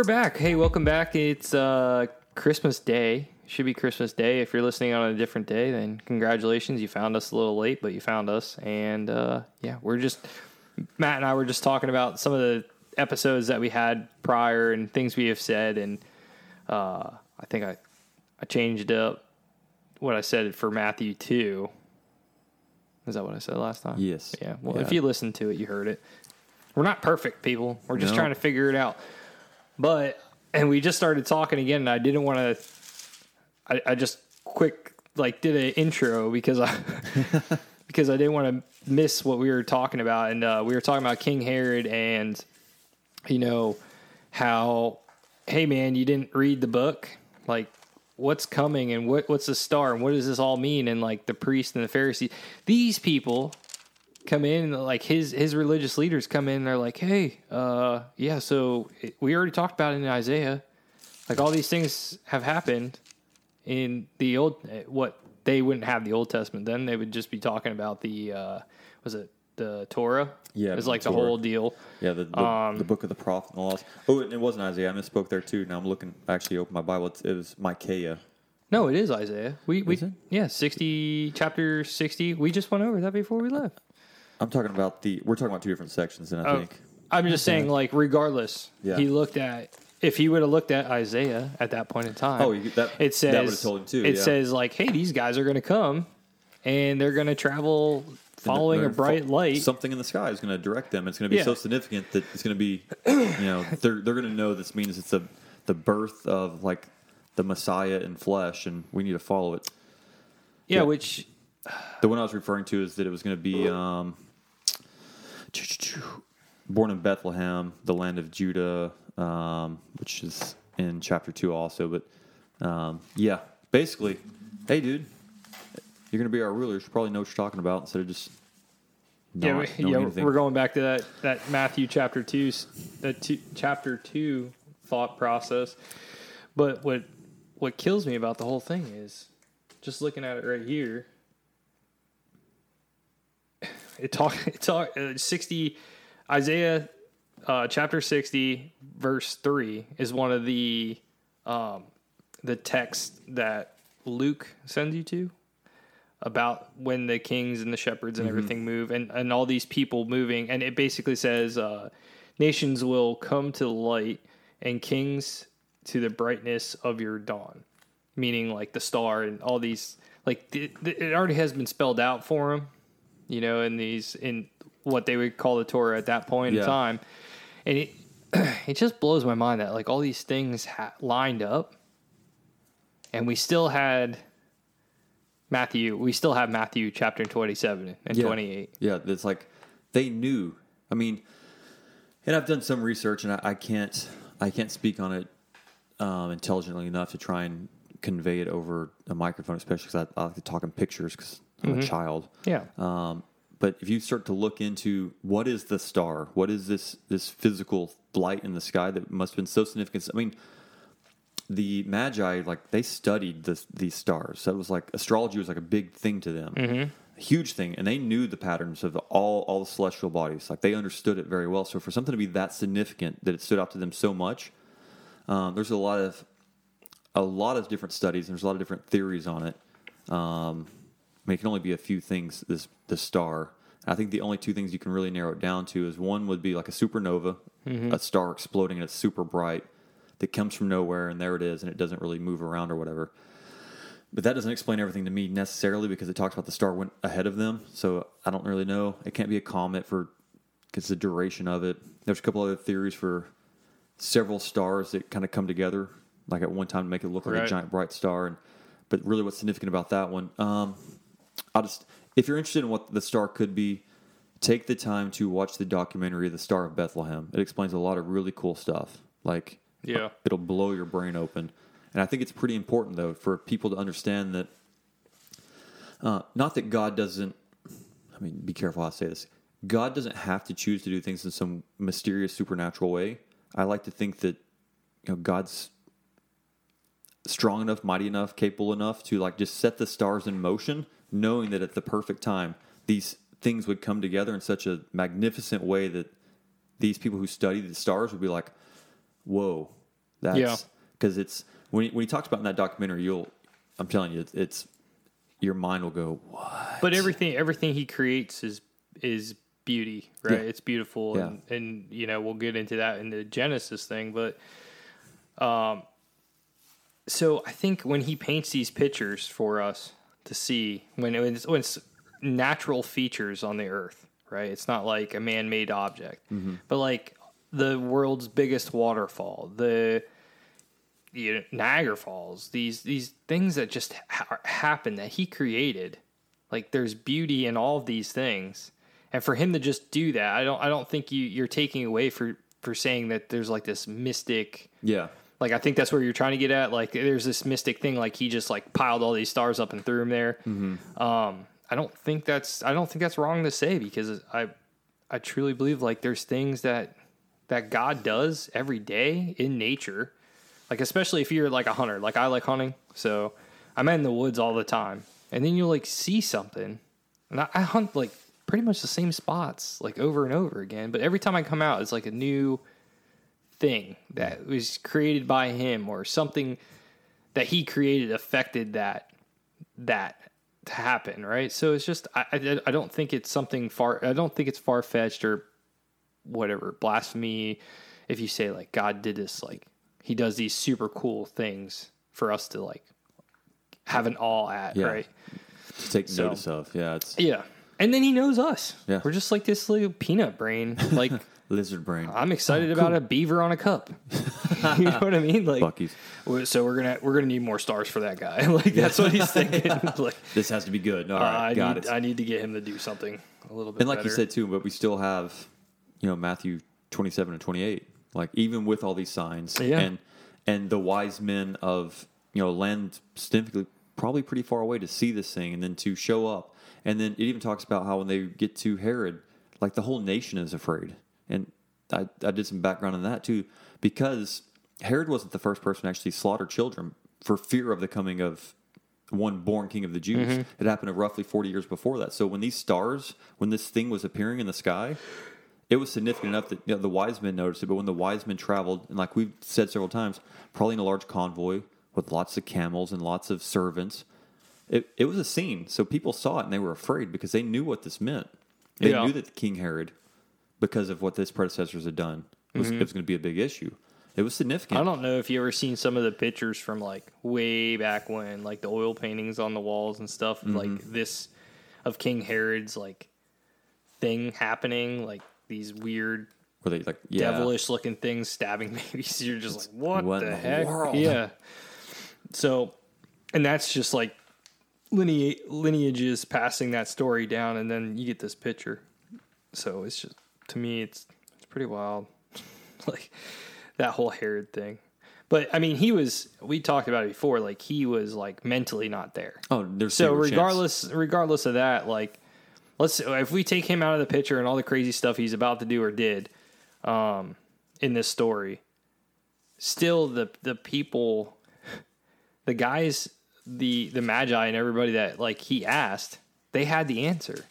we're back. Hey, welcome back. It's uh, Christmas Day. Should be Christmas Day. If you're listening on a different day, then congratulations. You found us a little late, but you found us. And uh, yeah, we're just Matt and I were just talking about some of the episodes that we had prior and things we have said. And uh, I think I I changed up what I said for Matthew two. Is that what I said last time? Yes. Yeah. Well, Yeah. if you listened to it, you heard it. We're not perfect, people. We're just No. trying to figure it out. But and we just started talking again, and I didn't want to. I, I just quick like did an intro because I because I didn't want to miss what we were talking about, and uh, we were talking about King Herod and you know how hey man you didn't read the book like what's coming and what what's the star and what does this all mean and like the priest and the Pharisee these people come in and like his his religious leaders come in and they're like hey uh yeah so it- we already talked about it in Isaiah like all these things have happened in the old what they wouldn't have the Old Testament then they would just be talking about the uh was it the Torah Yeah, it's the like the Torah. whole deal Yeah, the, the, Um, the book of the prophet and the laws. Oh, and it wasn't Isaiah. I misspoke there too. Now I'm looking. Actually open my Bible. It's, it was Micaiah. No, it is Isaiah. We we Is it? yeah, sixty chapter sixty. We just went over that before we left. I'm talking about the. We're talking about two different sections, and I Oh, think. I'm just saying, like, regardless, Yeah. he looked at if he would have looked at Isaiah at that point in time. Oh, you, that it says that would have told him too. It yeah. says like, hey, these guys are going to come, and they're going to travel following a They're- bright light. Something in the sky is going to direct them. It's going to be Yeah. so significant that it's going to be, you know, they're they're going to know this means it's the the birth of like the Messiah in flesh, and we need to follow it. yeah, yeah. which The one I was referring to is that it was going to be um, born in Bethlehem, the land of Judah, um, which is in chapter two also. But um, yeah, basically, hey, dude, you're going to be our ruler. You should probably know what you're talking about instead of just yeah, we, yeah anything. we're going back to that that Matthew chapter two, that two, chapter two thought process. But what what kills me about the whole thing is just looking at it right here. It talk it talk uh, sixty Isaiah uh, chapter sixty verse three is one of the um, the texts that Luke sends you to about when the kings and the shepherds and everything move and, and all these people moving. And it basically says uh, nations will come to the light and kings to the brightness of your dawn meaning like the star and all these like the, it already has been spelled out for them you know in these in what they would call the torah at that point Yeah. in time and it it just blows my mind that like all these things ha- lined up and we still had Matthew, we still have Matthew chapter 27 and Yeah. 28. Yeah, it's like they knew. I mean, and I've done some research, and I, I can't I can't speak on it um, intelligently enough to try and convey it over a microphone, especially because I, I like to talk in pictures because I'm a child. Yeah. Um, but if you start to look into what is the star, what is this this physical light in the sky that must have been so significant? I mean, the Magi like they studied this, these stars. So it was like astrology was like a big thing to them, a huge thing, and they knew the patterns of all all the celestial bodies. Like they understood it very well. So for something to be that significant that it stood out to them so much, um, there's a lot of a lot of different studies and there's a lot of different theories on it. Um, mean, it can only be a few things. This this star. I think the only two things you can really narrow it down to is one would be like a supernova, a star exploding and it's super bright that comes from nowhere and there it is and it doesn't really move around or whatever. But that doesn't explain everything to me necessarily because it talks about the star went ahead of them. So I don't really know. It can't be a comet for because the duration of it. There's a couple other theories for several stars that kind of come together like at one time to make it look like a giant bright star. And but really, what's significant about that one? Um, I'll just if you're interested in what the star could be, take the time to watch the documentary "The Star of Bethlehem." It explains a lot of really cool stuff. Like Yeah. it'll blow your brain open. And I think it's pretty important though for people to understand that uh, not that God doesn't. I mean, be careful how I say this. God doesn't have to choose to do things in some mysterious supernatural way. I like to think that you know God's strong enough, mighty enough, capable enough to like just set the stars in motion, knowing that at the perfect time these things would come together in such a magnificent way that these people who study the stars would be like, "Whoa, That's Yeah. because it's when he, when he talks about in that documentary, you'll I'm telling you, it's, it's your mind will go what? But everything everything he creates is is beauty, right? Yeah. It's beautiful, Yeah. and and you know we'll get into that in the Genesis thing, but um, so I think when he paints these pictures for us to see when it's, when it's natural features on the earth, right? It's not like a man made object, mm-hmm. but like the world's biggest waterfall, the you know, Niagara Falls, these these things that just ha- happen that he created. Like there's beauty in all of these things, and for him to just do that, I don't I don't think you you're taking away for for saying that there's like this mystic. yeah, Like I think that's where you're trying to get at. Like there's this mystic thing. Like he just like piled all these stars up and threw them there. Um, I don't think that's I don't think that's wrong to say because I I truly believe like there's things that that God does every day in nature. Like especially if you're like a hunter, like I like hunting, so I'm in the woods all the time, and then you'll like see something, and I, I hunt like pretty much the same spots like over and over again. But every time I come out, it's like a new thing that was created by him or something that he created affected that that to happen, right? So it's just I I, I don't think it's something far. I don't think it's far fetched or whatever blasphemy if you say like God did this like he does these super cool things for us to like have an awe at, Yeah. right? to take So- notice of. Yeah, it's Yeah. And then he knows us. Yeah. We're just like this little peanut brain. Like lizard brain. I'm excited about a beaver on a cup. you know what I mean? Like Buc-ee's. So we're gonna we're gonna need more stars for that guy. like that's what he's thinking. like This has to be good. All uh, right, I got need it. I need to get him to do something a little bit. and like better. you said too, but we still have, you know, Matthew twenty seven and twenty eight. Like even with all these signs, Yeah. and and the wise men of you know land significantly probably pretty far away to see this thing, and then to show up, and then it even talks about how when they get to Herod, like the whole nation is afraid, and I I did some background on that too because Herod wasn't the first person to actually slaughter children for fear of the coming of one born king of the Jews. Mm-hmm. It happened roughly 40 years before that. So when these stars, when this thing was appearing in the sky, it was significant enough that you know, the wise men noticed it. But when the wise men traveled, and like we've said several times, probably in a large convoy with lots of camels and lots of servants, it, it was a scene. So people saw it and they were afraid because they knew what this meant. They Yeah. knew that King Herod, because of what his predecessors had done, was, it was going to be a big issue. It was significant. Mm-hmm. I don't know if you ever seen some of the pictures from like way back when, like the oil paintings on the walls and stuff, Mm-hmm. like this of King Herod's like thing happening, like these weird Were they like, yeah. devilish looking things stabbing babies. You're just like, what, what the the heck? world? Yeah. So, and that's just like lineage, lineages passing that story down, and then you get this picture. So it's just to me, it's it's pretty wild, like that whole Herod thing. But I mean, he was. We talked about it before. Like he was like mentally not there. Oh, there's So zero chance. regardless, regardless of that, like let's if we take him out of the picture and all the crazy stuff he's about to do or did, um, in this story, still the the people, the guys, the the magi and everybody that like he asked, they had the answer.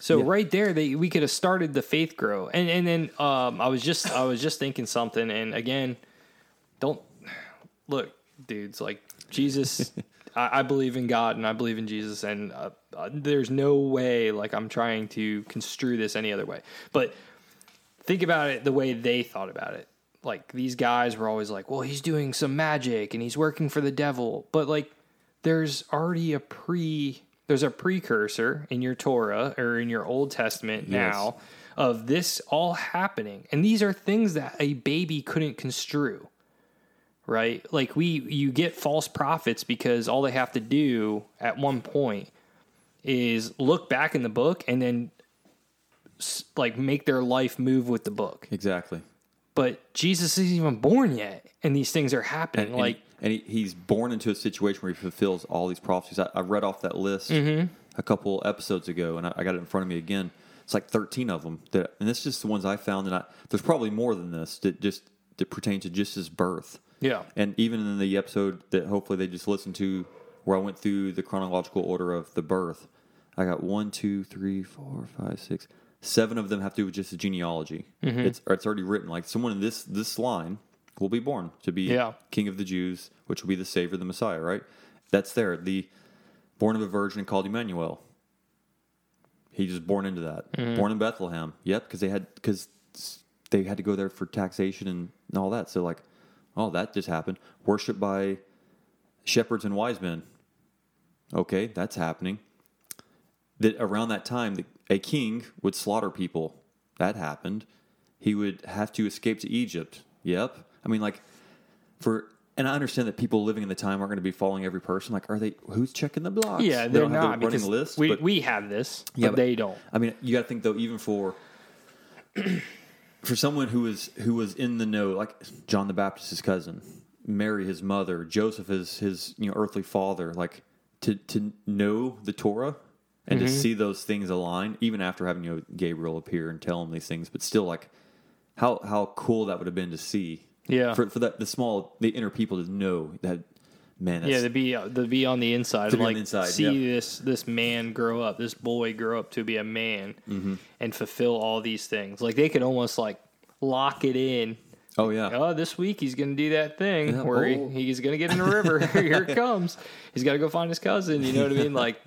So Yeah. right there, they we could have started the faith grow, and and then um, I was just I was just thinking something, and again, don't look, dudes. Like Jesus, I, I believe in God and I believe in Jesus, and uh, uh, there's no way like I'm trying to construe this any other way. But think about it the way they thought about it. Like these guys were always like, "Well, he's doing some magic and he's working for the devil," but like there's already a pre there's a precursor in your Torah or in your Old Testament now of this all happening. And these are things that a baby couldn't construe. Right? Like we you get false prophets because all they have to do at one point is look back in the book and then like make their life move with the book. Exactly. But Jesus isn't even born yet and these things are happening And, like and, and he, he's born into a situation where he fulfills all these prophecies. I, I read off that list Mm-hmm. a couple episodes ago, and I, I got it in front of me again. It's like thirteen of them, that, and it's just the ones I found. And I, there's probably more than this that just that pertain to just his birth. Yeah. And even in the episode that hopefully they just listened to, where I went through the chronological order of the birth, I got one, two, three, four, five, six, seven of them have to do with just the genealogy. Mm-hmm. It's or it's already written. Like someone in this this line will be born to be Yeah. king of the Jews, which will be the savior, the Messiah, right? That's there. The born of a virgin and called Emmanuel. He just born into that. Mm-hmm. Born in Bethlehem. Yep, because they had because they had to go there for taxation and, and all that. So like, oh, that just happened. Worshipped by shepherds and wise men. Okay, that's happening. That around that time, the, a king would slaughter people. That happened. He would have to escape to Egypt. Yep. I mean, like for and I understand that people living in the time aren't going to be following every person. Like, are they? Who's checking the blocks? Yeah, They they're don't have the running because list. we but- we have this, Yeah, but but- they don't. I mean, you got to think though, even for for someone who was who was in the know, like John the Baptist's cousin, Mary, his mother, Joseph, his his you know earthly father, like to to know the Torah and Mm-hmm. to see those things align, even after having you know Gabriel appear and tell him these things, but still, like how how cool that would have been to see. Yeah. for for that the small the inner people to know that man. Yeah, to be to be on the inside, To be on like the inside, see yeah. this this man grow up, this boy grow up to be a man, Mm-hmm. and fulfill all these things. Like they could almost like lock it in. oh yeah, Oh, this week he's going to do that thing Yeah, where oh. he, he's going to get in the river. Here it comes. He's got to go find his cousin. You know what I mean? Like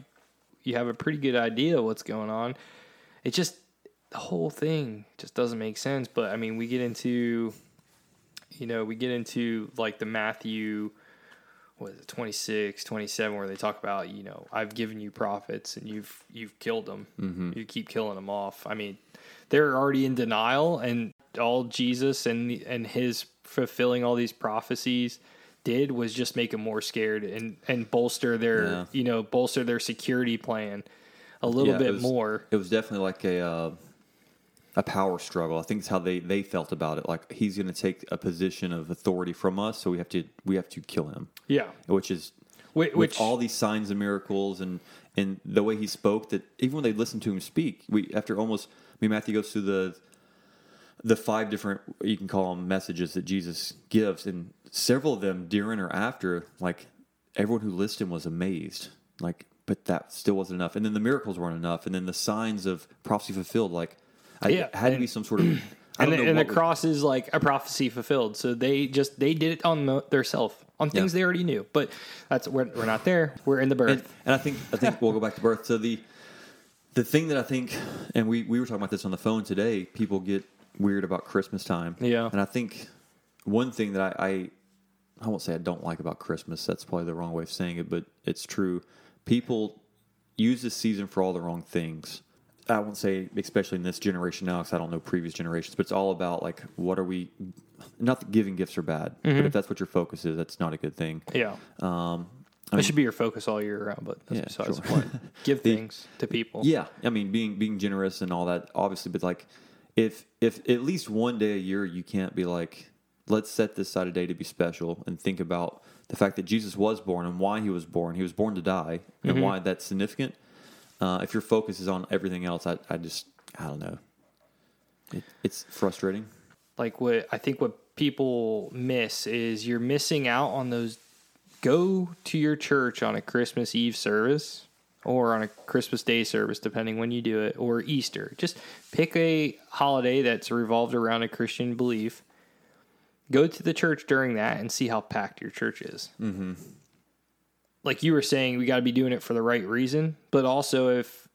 you have a pretty good idea of what's going on. It just the whole thing just doesn't make sense. But I mean, we get into you know we get into like the Matthew what is it 26 27 where they talk about you know i've given you prophets and you've you've killed them Mm-hmm. you keep killing them off i mean they're already in denial and all jesus and and his fulfilling all these prophecies did was just make them more scared and and bolster their Yeah. you know bolster their security plan a little Yeah, bit it was- more It was definitely like a uh, a power struggle. I think it's how they, they felt about it. Like he's going to take a position of authority from us, so we have to we have to kill him. yeah Which is which, with all these signs and miracles and and the way he spoke. That even when they listened to him speak, we after almost I mean Matthew goes through the the five different you can call them messages that Jesus gives, and several of them during or after, like everyone who listened was amazed. Like, but that still wasn't enough. And then the miracles weren't enough. And then the signs of prophecy fulfilled, like, I, Yeah, had to be some sort of. I and, don't the, know and the was- cross is like a prophecy fulfilled. So they just they did it on the, their self on things Yeah. they already knew. But that's we're, we're not there. We're in the birth. and, and I think I think we'll go back to birth. So the the thing that I think, and we we were talking about this on the phone today. People get weird about Christmas time. Yeah. and I think one thing that I, I I won't say I don't like about Christmas. That's probably the wrong way of saying it, but it's true. People use this season for all the wrong things. I won't say, especially in this generation now, because I don't know previous generations, but it's all about like, what are we? Not that giving gifts are bad, but if that's what your focus is, that's not a good thing. yeah, Um, that should be your focus all year round. But that's Yeah, besides sure. the point. Give things to people. Yeah, I mean, being being generous and all that, obviously, but like, if if at least one day a year you can't be like, let's set this side a day to be special and think about the fact that Jesus was born and why he was born. He was born to die, and why that's significant. Uh, if your focus is on everything else, I I just I don't know. It, it's frustrating. like what I think what people miss is you're missing out on those go to your church on a Christmas Eve service or on a Christmas Day service depending when you do it or Easter. Just pick a holiday that's revolved around a Christian belief. Go to the church during that and see how packed your church is. Mm-hmm. Like you were saying, we got to be doing it for the right reason, but also if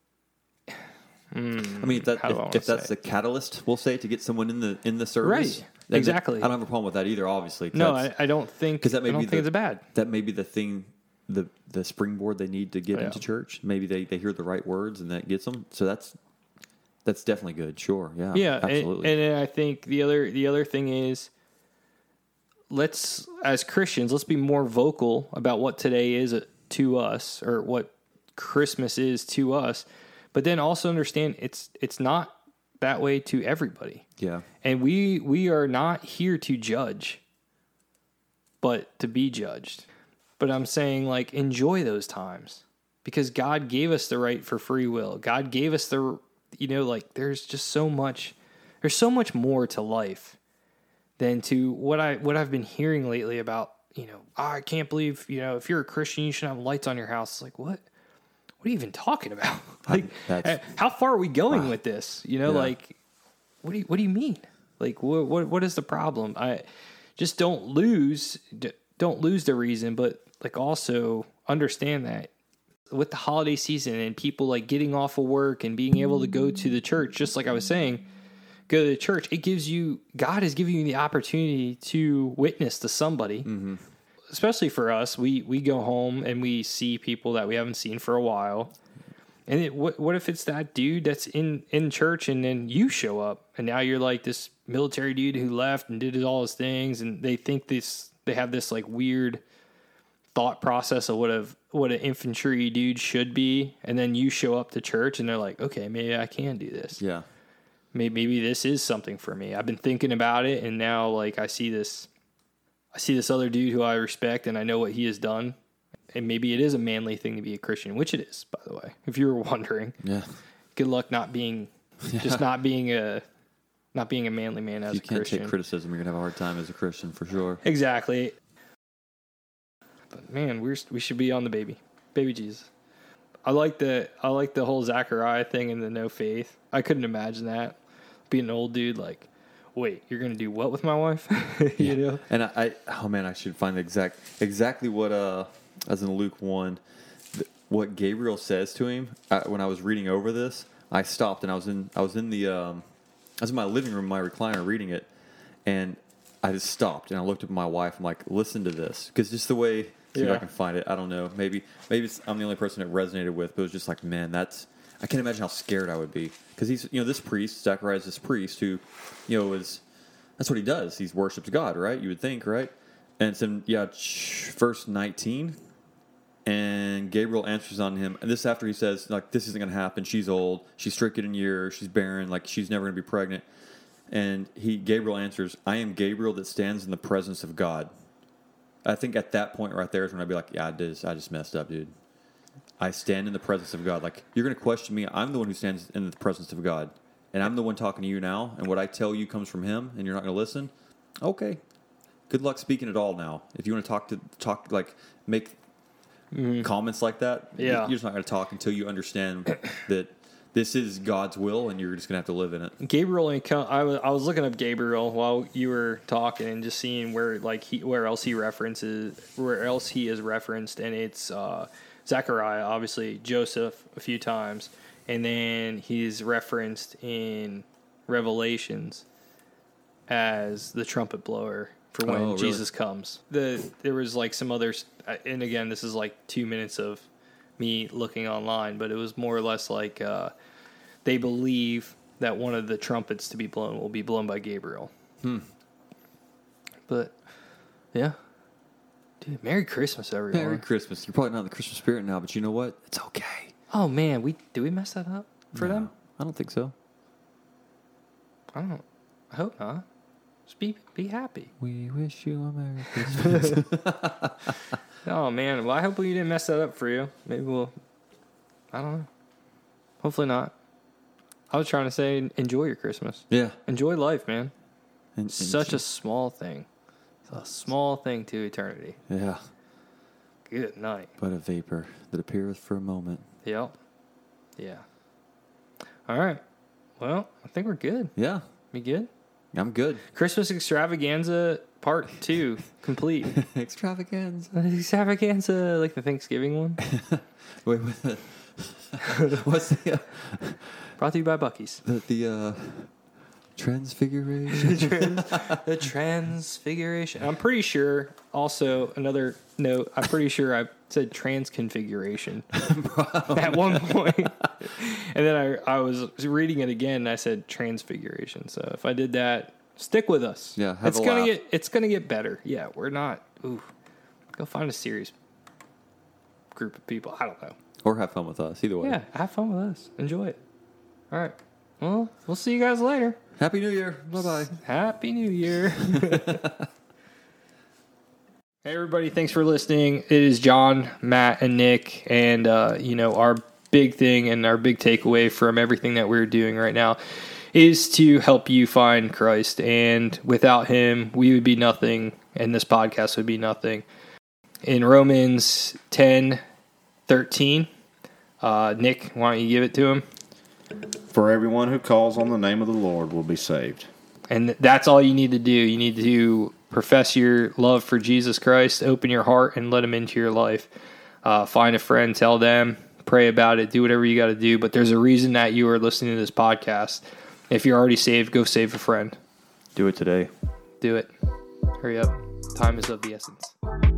I mean, if, that, How do I if, if that's the catalyst, we'll say to get someone in the in the service, Right, exactly. I don't have a problem with that either. Obviously, no, I, I don't think 'Cause that may I don't be think the- it's bad. that may be the thing the the springboard they need to get Yeah. into church. Maybe they, they hear the right words and that gets them. So that's that's definitely good. Sure. Yeah. Yeah absolutely. and, and i think the other the other thing is let's as christians let's be more vocal about what today is to us or what christmas is to us. But then also understand it's it's not that way to everybody. Yeah. And we we are not here to judge but to be judged but i'm saying like enjoy those times. Because god gave us the right for free will. God gave us the you know like there's just so much there's so much more to life than to what i what i've been hearing lately about you know "Oh, i can't believe you know if you're a christian you should have lights on your house. It's like what? What are you even talking about? Like That's- eh, how far are we going with this? You know Yeah. like what do you what do you mean? Like what what what is the problem? I just don't lose don't lose the reason, but like also understand that with the holiday season and people like getting off of work and being able to go to the church, just like I was saying, go to the church, it gives you God is giving you the opportunity to witness to somebody. Mm-hmm. Especially for us, we we go home and we see people that we haven't seen for a while. And it, what what if it's that dude that's in in church and then you show up and now you're like this military dude who left and did all his things and they think this they have this like weird thought process of what a what an infantry dude should be and then you show up to church and they're like okay maybe I can do this Yeah. maybe, maybe this is something for me. I've been thinking about it, and now like I see this, I see this other dude who I respect, and I know what he has done, and maybe it is a manly thing to be a Christian, which it is, by the way. If you were wondering, Yeah. good luck not being, just not being a, not being a manly man as You can't take criticism. You're gonna have a hard time as a Christian for sure. Exactly. But man, we're we should be on the baby, baby Jesus. I like the I like the whole Zachariah thing and the no faith. I couldn't imagine that being an old dude like, wait, you're gonna do what with my wife? you know? And I, I, oh man, I should find exact, exactly what, uh, as in Luke one, th- what Gabriel says to him. I, when I was reading over this, I stopped and I was in, I was in the, um, I was in my living room, my recliner, reading it, and I just stopped and I looked at my wife. I'm like, listen to this, because just the way, see if I Yeah. can find it. I don't know. Maybe, maybe it's, I'm the only person it resonated with, but it was just like, man, that's. I can't imagine how scared I would be because he's, you know, this priest, Zacharias, this priest who, you know, is that's what he does. He worships God, right? You would think, right? And it's in yeah, ch- verse nineteen. And Gabriel answers on him, and this after he says, like, this isn't going to happen. She's old. She's stricken in years. She's barren. Like, she's never going to be pregnant. And he, Gabriel answers, I am Gabriel that stands in the presence of God. I think at that point right there is when I'd be like, yeah, I did. I just messed up, dude. I stand in the presence of God. Like, you're going to question me. I'm the one who stands in the presence of God. And I'm the one talking to you now. And what I tell you comes from Him, and you're not going to listen. Okay. Good luck speaking at all now. If you want to talk to, talk, like, make mm. comments like that, Yeah. you're just not going to talk until you understand that this is God's will and you're just going to have to live in it. Gabriel and I was I was looking up Gabriel while you were talking and just seeing where like he where else he references where else he is referenced and it's uh, Zechariah obviously Joseph a few times and then he's referenced in Revelations as the trumpet blower for when Oh, really? Jesus comes. The there was like some others and again this is like 2 minutes of me looking online but it was more or less like uh, they believe that one of the trumpets to be blown will be blown by Gabriel. Hmm. But yeah. Dude, Merry Christmas everyone. Merry Christmas. You're probably not in the Christmas spirit now, but you know what? It's okay. oh man, we did we mess that up for them? I don't think so. I don't I hope not. Just be be happy. We wish you a Merry Christmas. Oh man, well I hope we didn't mess that up for you. Maybe we'll I don't know. Hopefully not. I was trying to say enjoy your Christmas. yeah. Enjoy life, man. And, Such a small thing. It's a small thing to eternity. Yeah. Good night. But a vapor that appeareth for a moment. Yep. Yeah. All right. Well, I think we're good. Yeah. We good? I'm good. Christmas extravaganza part two complete. Extravaganza. extravaganza, like the Thanksgiving one, Wait, wait. What's the, uh, brought to you by Buc-ee's. the, the uh, transfiguration? the transfiguration. I'm pretty sure. Also, another note. I'm pretty sure I said transconfiguration at one point, and then I I was reading it again. and I said transfiguration. So if I did that, stick with us. Yeah, have it's gonna laugh. get it's gonna get better. Yeah, we're not. Ooh, go find a serious group of people. I don't know. or have fun with us. Either way. Yeah, have fun with us. Enjoy it. All right. Well, we'll see you guys later. Happy New Year. Bye bye. Happy New Year. hey, everybody. Thanks for listening. It is Jon, Matt, and Nick. And, uh, you know, our big thing and our big takeaway from everything that we're doing right now is to help you find Christ. And without Him, we would be nothing, and this podcast would be nothing. In Romans 10 13, uh, Nick, why don't you give it to him? For everyone who calls on the name of the Lord will be saved. And that's all you need to do. You need to profess your love for Jesus Christ, open your heart and let him into your life. Uh, find a friend, tell them, pray about it, do whatever you got to do. But there's a reason that you are listening to this podcast. If you're already saved, go save a friend. Do it today. Do it. Hurry up. Time is of the essence.